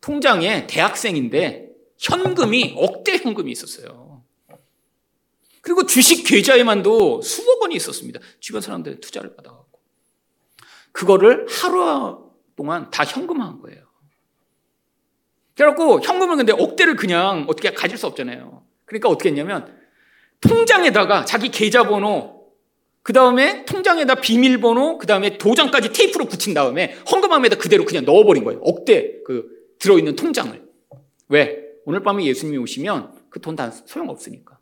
통장에 대학생인데 현금이 억대 현금이 있었어요. 그리고 주식 계좌에만도 수억 원이 있었습니다. 주변 사람들 투자를 받아갖고. 그거를 하루 동안 다 현금화한 거예요. 그래갖고 현금을 근데 억대를 그냥 어떻게 가질 수 없잖아요. 그러니까 어떻게 했냐면 통장에다가 자기 계좌번호 그 다음에 통장에다 비밀번호 그 다음에 도장까지 테이프로 붙인 다음에 헌금함에다 그대로 그냥 넣어버린 거예요. 억대 그 들어있는 통장을. 왜? 오늘 밤에 예수님이 오시면 그 돈 다 소용없으니까.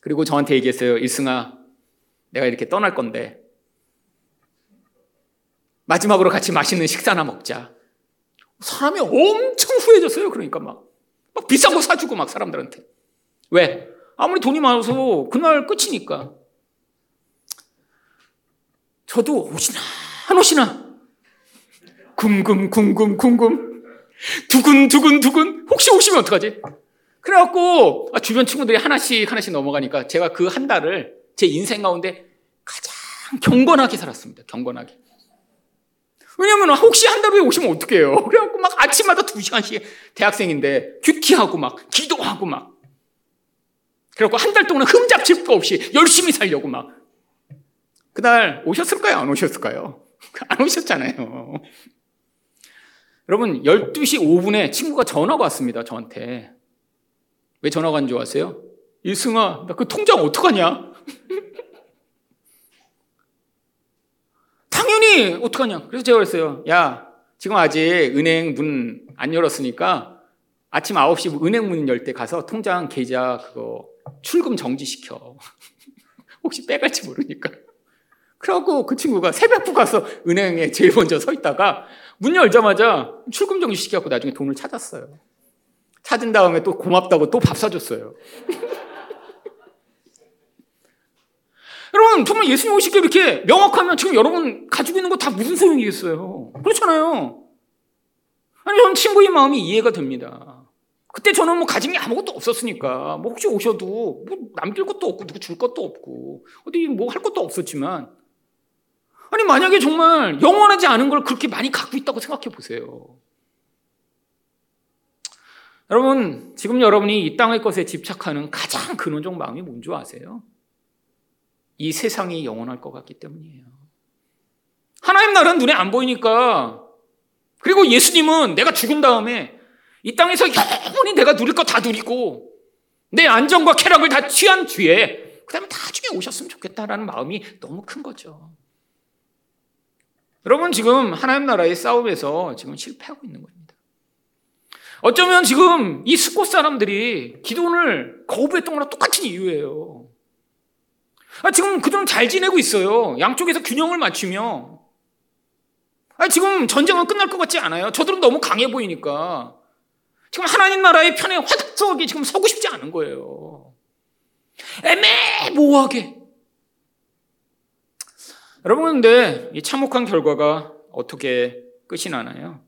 그리고 저한테 얘기했어요. 일승아, 내가 이렇게 떠날 건데 마지막으로 같이 맛있는 식사나 먹자. 사람이 엄청 후회졌어요. 그러니까 막, 막 비싼 거 사주고 막 사람들한테. 왜? 아무리 돈이 많아서 그날 끝이니까. 저도 오시나 안 오시나 궁금 궁금 궁금 두근 두근 두근 혹시 오시면 어떡하지? 그래갖고 아, 주변 친구들이 하나씩 하나씩 넘어가니까 제가 그 한 달을 제 인생 가운데 가장 경건하게 살았습니다. 경건하게. 왜냐면 혹시 한 달 후에 오시면 어떡해요. 그래갖고 막 아침마다 두 시간씩 대학생인데 큐티하고 막 기도하고 막. 그래갖고 한 달 동안 흠잡칠 거 없이 열심히 살려고 막. 그날 오셨을까요? 안 오셨을까요? 안 오셨잖아요. 여러분, 12시 5분에 친구가 전화가 왔습니다, 저한테. 왜 전화가 온 줄 아세요? 일승아, 나 그 통장 어떡하냐? 당연히 어떡하냐? 그래서 제가 그랬어요. 야, 지금 아직 은행 문 안 열었으니까 아침 9시 은행 문 열 때 가서 통장 계좌 그거 출금 정지시켜. 혹시 빼갈지 모르니까. 그래갖고 그 친구가 새벽부 가서 은행에 제일 먼저 서 있다가 문 열자마자 출금 정지 시켜갖고 나중에 돈을 찾았어요. 찾은 다음에 또 고맙다고 또 밥 사줬어요. 여러분, 정말 예수님 오실 게 이렇게 명확하면 지금 여러분 가지고 있는 거 다 무슨 소용이겠어요? 그렇잖아요. 아니, 저는 친구의 마음이 이해가 됩니다. 그때 저는 뭐 가진 게 아무것도 없었으니까, 뭐 혹시 오셔도 뭐 남길 것도 없고, 누구 줄 것도 없고, 어디 뭐 할 것도 없었지만, 아니, 만약에 정말 영원하지 않은 걸 그렇게 많이 갖고 있다고 생각해 보세요. 여러분, 지금 여러분이 이 땅의 것에 집착하는 가장 근원적 마음이 뭔지 아세요? 이 세상이 영원할 것 같기 때문이에요. 하나님 나라는 눈에 안 보이니까, 그리고 예수님은 내가 죽은 다음에 이 땅에서 영원히 내가 누릴 거 다 누리고, 내 안정과 쾌락을 다 취한 뒤에, 그 다음에 나중에 오셨으면 좋겠다라는 마음이 너무 큰 거죠. 여러분 지금 하나님 나라의 싸움에서 지금 실패하고 있는 겁니다. 어쩌면 지금 이 스콧 사람들이 기도를 거부했던 거랑 똑같은 이유예요. 아, 지금 그들은 잘 지내고 있어요. 양쪽에서 균형을 맞추며. 아, 지금 전쟁은 끝날 것 같지 않아요. 저들은 너무 강해 보이니까. 지금 하나님 나라의 편에 화덕하게 지금 서고 싶지 않은 거예요. 애매모호하게. 여러분, 근데 이 참혹한 결과가 어떻게 끝이 나나요?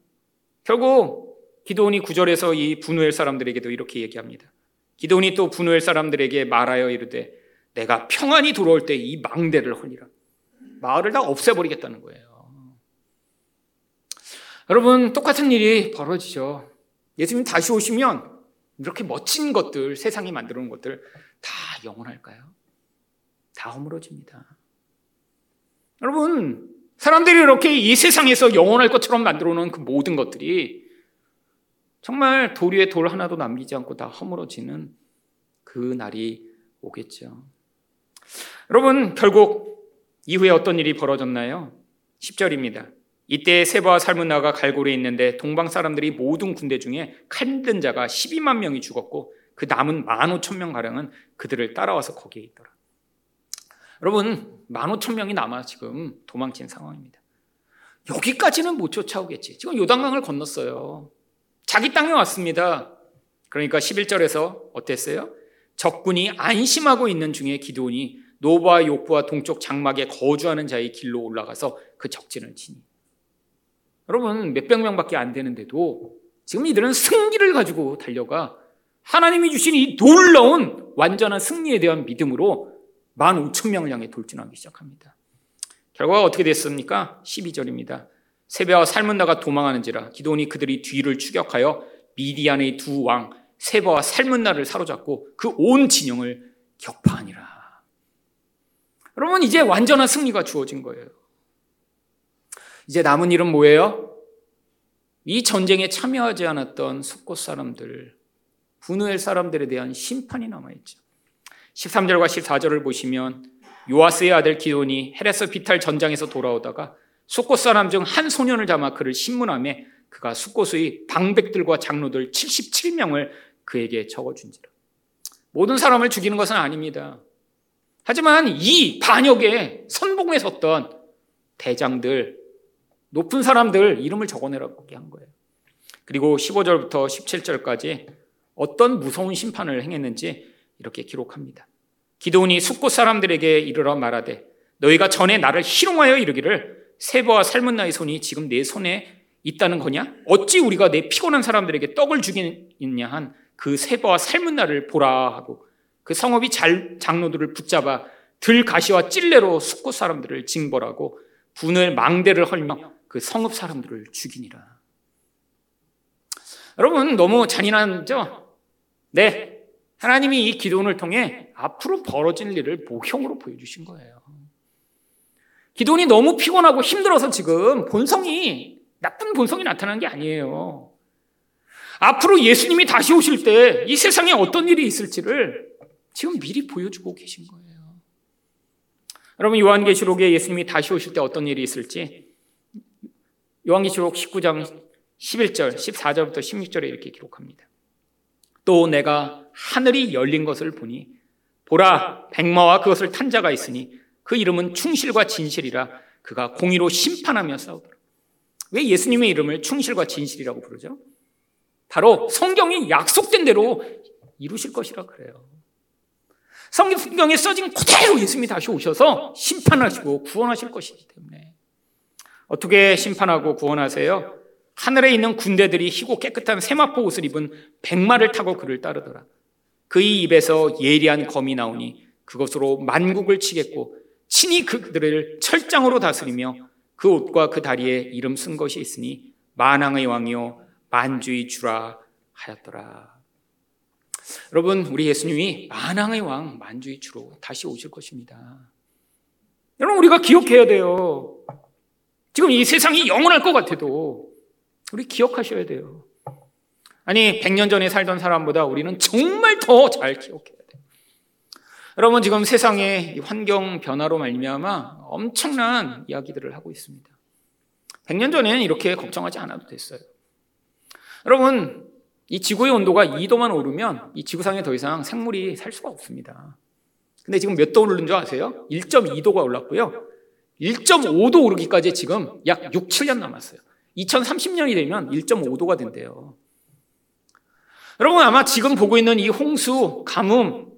결국 기도원이 구절에서 이 분우엘 사람들에게도 이렇게 얘기합니다. 기도원이 또 분우엘 사람들에게 말하여 이르되 내가 평안히 돌아올 때 이 망대를 헐리라. 마을을 다 없애버리겠다는 거예요. 여러분, 똑같은 일이 벌어지죠. 예수님 다시 오시면 이렇게 멋진 것들, 세상이 만들어 놓은 것들 다 영원할까요? 다 허물어집니다. 여러분, 사람들이 이렇게 이 세상에서 영원할 것처럼 만들어 놓은 그 모든 것들이 정말 돌 위에 돌 하나도 남기지 않고 다 허물어지는 그 날이 오겠죠. 여러분, 결국 이후에 어떤 일이 벌어졌나요? 10절입니다. 이때 세바와 살문나가 갈고리에 있는데 동방 사람들이 모든 군대 중에 칼든 자가 12만 명이 죽었고 그 남은 15,000명 가량은 그들을 따라와서 거기에 있더라. 여러분, 15,000명이 남아 지금 도망친 상황입니다. 여기까지는 못 쫓아오겠지. 지금 요단강을 건넜어요. 자기 땅에 왔습니다. 그러니까 11절에서 어땠어요? 적군이 안심하고 있는 중에 기도원이 노바와 욕부와 동쪽 장막에 거주하는 자의 길로 올라가서 그 적진을 치니. 여러분, 몇백 명밖에 안 되는데도 지금 이들은 승기를 가지고 달려가 하나님이 주신 이 놀라운 완전한 승리에 대한 믿음으로 15,000명을 향해 돌진하기 시작합니다. 결과가 어떻게 됐습니까? 12절입니다. 세배와 살문나가 도망하는지라 기도원이 그들이 뒤를 추격하여 미디안의 두 왕 세바와 살문나를 사로잡고 그 온 진영을 격파하니라. 여러분 이제 완전한 승리가 주어진 거예요. 이제 남은 일은 뭐예요? 이 전쟁에 참여하지 않았던 숙곳 사람들, 분우엘 사람들에 대한 심판이 남아있죠. 13절과 14절을 보시면 요아스의 아들 기돈이 헤레스 비탈 전장에서 돌아오다가 숫곳 사람 중 한 소년을 잡아 그를 신문함에 그가 숫곳의 방백들과 장로들 77명을 그에게 적어준지라. 모든 사람을 죽이는 것은 아닙니다. 하지만 이 반역에 선봉에 섰던 대장들, 높은 사람들 이름을 적어내라고 한 거예요. 그리고 15절부터 17절까지 어떤 무서운 심판을 행했는지 이렇게 기록합니다. 기도온이 숫곳 사람들에게 이르러 말하되 너희가 전에 나를 희롱하여 이르기를 세보와 삶은 나의 손이 지금 내 손에 있다는 거냐? 어찌 우리가 내 피곤한 사람들에게 떡을 주겠냐 한 그 세보와 삶은 나를 보라 하고 그 성읍이 잘 장로들을 붙잡아 들 가시와 찔레로 숫곳 사람들을 징벌하고 분을 망대를 헐며 그 성읍 사람들을 죽이니라. 여러분 너무 잔인하죠? 네, 하나님이 이 기도원을 통해 앞으로 벌어질 일을 모형으로 보여주신 거예요. 기도원이 너무 피곤하고 힘들어서 지금 본성이 나쁜 본성이 나타난 게 아니에요. 앞으로 예수님이 다시 오실 때 이 세상에 어떤 일이 있을지를 지금 미리 보여주고 계신 거예요. 여러분 요한계시록에 예수님이 다시 오실 때 어떤 일이 있을지 요한계시록 19장 11절, 14절부터 16절에 이렇게 기록합니다. 또 내가 하늘이 열린 것을 보니 보라 백마와 그것을 탄 자가 있으니 그 이름은 충실과 진실이라 그가 공의로 심판하며 싸우더라. 왜 예수님의 이름을 충실과 진실이라고 부르죠? 바로 성경이 약속된 대로 이루실 것이라 그래요. 성경에 써진 그대로 예수님이 다시 오셔서 심판하시고 구원하실 것이기 때문에 어떻게 심판하고 구원하세요? 하늘에 있는 군대들이 희고 깨끗한 세마포 옷을 입은 백마를 타고 그를 따르더라. 그의 입에서 예리한 검이 나오니 그것으로 만국을 치겠고 친히 그들을 철장으로 다스리며 그 옷과 그 다리에 이름 쓴 것이 있으니 만왕의 왕이요 만주의 주라 하였더라. 여러분, 우리 예수님이 만왕의 왕, 만주의 주로 다시 오실 것입니다. 여러분, 우리가 기억해야 돼요. 지금 이 세상이 영원할 것 같아도 우리 기억하셔야 돼요. 아니, 100년 전에 살던 사람보다 우리는 정말 더 잘 기억해야 돼요. 여러분, 지금 세상의 환경 변화로 말미암아 엄청난 이야기들을 하고 있습니다. 100년 전에는 이렇게 걱정하지 않아도 됐어요. 여러분, 이 지구의 온도가 2도만 오르면 이 지구상에 더 이상 생물이 살 수가 없습니다. 근데 지금 몇 도 오르는 줄 아세요? 1.2도가 올랐고요. 1.5도 오르기까지 지금 약 6, 7년 남았어요. 2030년이 되면 1.5도가 된대요. 여러분 아마 지금 보고 있는 이 홍수, 가뭄,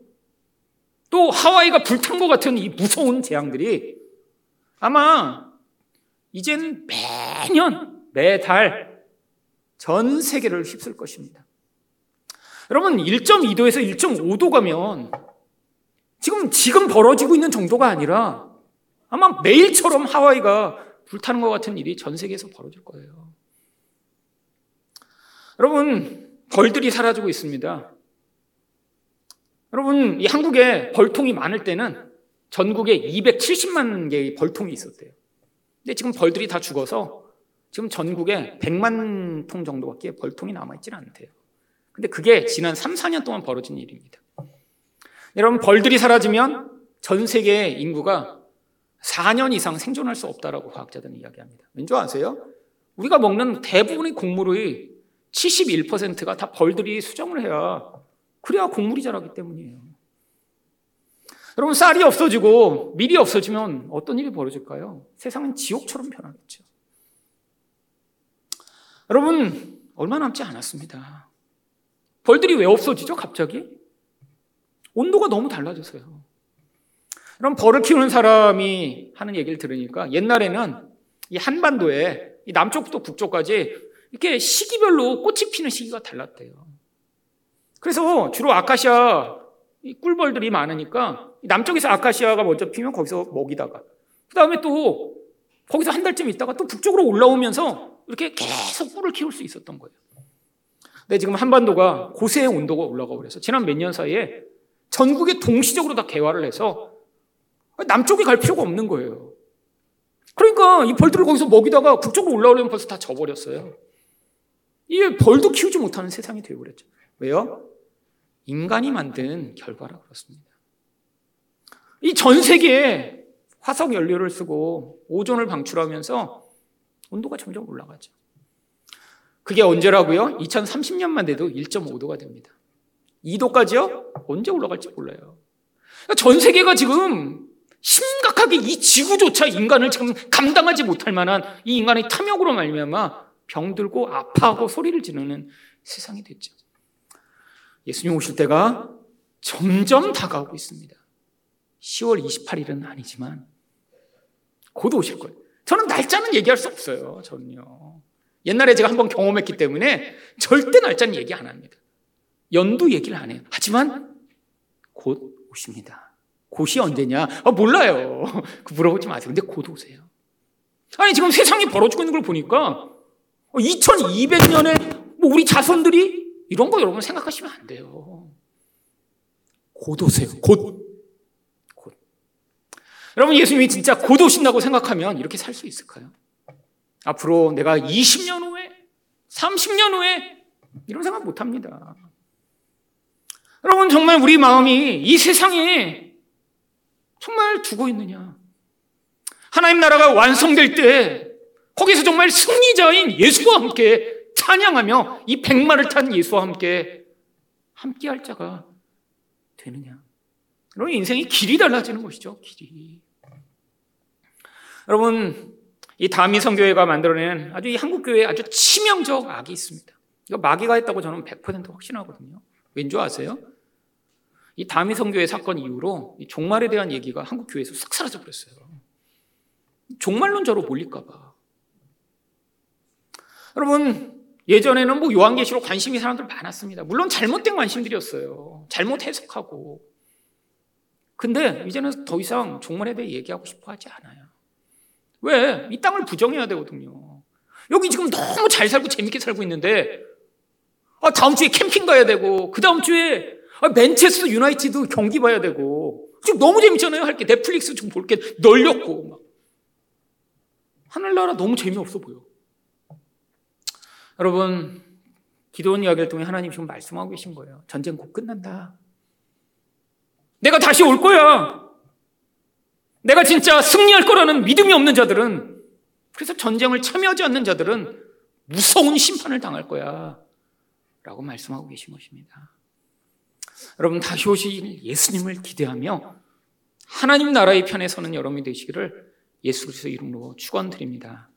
또 하와이가 불탄 것 같은 이 무서운 재앙들이 아마 이젠 매년, 매달 전 세계를 휩쓸 것입니다. 여러분 1.2도에서 1.5도 가면 지금 지금 벌어지고 있는 정도가 아니라 아마 매일처럼 하와이가 불타는 것 같은 일이 전 세계에서 벌어질 거예요. 여러분 벌들이 사라지고 있습니다. 여러분, 이 한국에 벌통이 많을 때는 전국에 270만 개의 벌통이 있었대요. 근데 지금 벌들이 다 죽어서 지금 전국에 100만 통 정도밖에 벌통이 남아있질 않대요. 근데 그게 지난 3, 4년 동안 벌어진 일입니다. 여러분, 벌들이 사라지면 전 세계 인구가 4년 이상 생존할 수 없다라고 과학자들은 이야기합니다. 왠지 아세요? 우리가 먹는 대부분의 곡물의 71%가 다 벌들이 수정을 해야 그래야 곡물이 자라기 때문이에요. 여러분 쌀이 없어지고 밀이 없어지면 어떤 일이 벌어질까요? 세상은 지옥처럼 변하겠죠. 여러분 얼마 남지 않았습니다. 벌들이 왜 없어지죠? 갑자기 온도가 너무 달라져서요. 그럼 벌을 키우는 사람이 하는 얘기를 들으니까 옛날에는 이 한반도에 이 남쪽부터 북쪽까지 이렇게 시기별로 꽃이 피는 시기가 달랐대요. 그래서 주로 아카시아 꿀벌들이 많으니까 남쪽에서 아카시아가 먼저 피면 거기서 먹이다가 그 다음에 또 거기서 한 달쯤 있다가 또 북쪽으로 올라오면서 이렇게 계속 꿀을 키울 수 있었던 거예요. 근데 지금 한반도가 고세의 온도가 올라가고 그래서 지난 몇 년 사이에 전국에 동시적으로 다 개화를 해서 남쪽에 갈 필요가 없는 거예요. 그러니까 이 벌들을 거기서 먹이다가 북쪽으로 올라오려면 벌써 다 져버렸어요. 이게 벌도 키우지 못하는 세상이 되어버렸죠. 왜요? 인간이 만든 결과라 그렇습니다. 이 전 세계에 화석 연료를 쓰고 오존을 방출하면서 온도가 점점 올라가죠. 그게 언제라고요? 2030년만 돼도 1.5도가 됩니다. 2도까지요? 언제 올라갈지 몰라요. 그러니까 전 세계가 지금 심각하게 이 지구조차 인간을 지금 감당하지 못할 만한 이 인간의 탐욕으로 말미암아 병들고 아파하고 소리를 지르는 세상이 됐죠. 예수님 오실 때가 점점 다가오고 있습니다. 10월 28일은 아니지만 곧 오실 거예요. 저는 날짜는 얘기할 수 없어요. 저는요. 옛날에 제가 한번 경험했기 때문에 절대 날짜는 얘기 안 합니다. 연도 얘기를 안 해요. 하지만 곧 오십니다. 곧이 언제냐? 아, 몰라요. 그 물어보지 마세요. 근데 곧 오세요. 아니, 지금 세상이 벌어지고 있는 걸 보니까 2200년에 뭐 우리 자손들이 이런 거 여러분 생각하시면 안 돼요. 곧 오세요. 곧. 곧. 여러분, 예수님이 진짜 곧 오신다고 생각하면 이렇게 살 수 있을까요? 앞으로 내가 20년 후에, 30년 후에 이런 생각 못 합니다. 여러분, 정말 우리 마음이 이 세상에 정말 두고 있느냐? 하나님 나라가 완성될 때 거기서 정말 승리자인 예수와 함께 찬양하며 이 백마를 탄 예수와 함께 함께 할 자가 되느냐? 여러분 인생이 길이 달라지는 것이죠. 길이. 여러분 이 다미 성교회가 만들어낸 아주 이 한국 교회에 아주 치명적 악이 있습니다. 이거 마귀가 했다고 저는 100% 확신하거든요. 왠줄 아세요? 이 다미 성교회 사건 이후로 종말에 대한 얘기가 한국 교회에서 싹 사라져 버렸어요. 종말론자로 몰릴까 봐. 여러분 예전에는 뭐 요한계시록 관심이 사람들 많았습니다. 물론 잘못된 관심들이었어요. 잘못 해석하고. 근데 이제는 더 이상 종말에 대해 얘기하고 싶어 하지 않아요. 왜? 이 땅을 부정해야 되거든요. 여기 지금 너무 잘 살고 재밌게 살고 있는데, 아, 다음 주에 캠핑 가야 되고, 그 다음 주에 아, 맨체스터 유나이티드 경기 봐야 되고, 지금 너무 재밌잖아요. 할 게. 넷플릭스 좀 볼게 널렸고, 막. 하늘나라 너무 재미없어 보여. 여러분, 기도원 이야기를 통해 하나님 지금 말씀하고 계신 거예요. 전쟁 곧 끝난다. 내가 다시 올 거야. 내가 진짜 승리할 거라는 믿음이 없는 자들은 그래서 전쟁을 참여하지 않는 자들은 무서운 심판을 당할 거야. 라고 말씀하고 계신 것입니다. 여러분 다시 오실 예수님을 기대하며 하나님 나라의 편에 서는 여러분이 되시기를 예수 그리스도 이름으로 축원드립니다.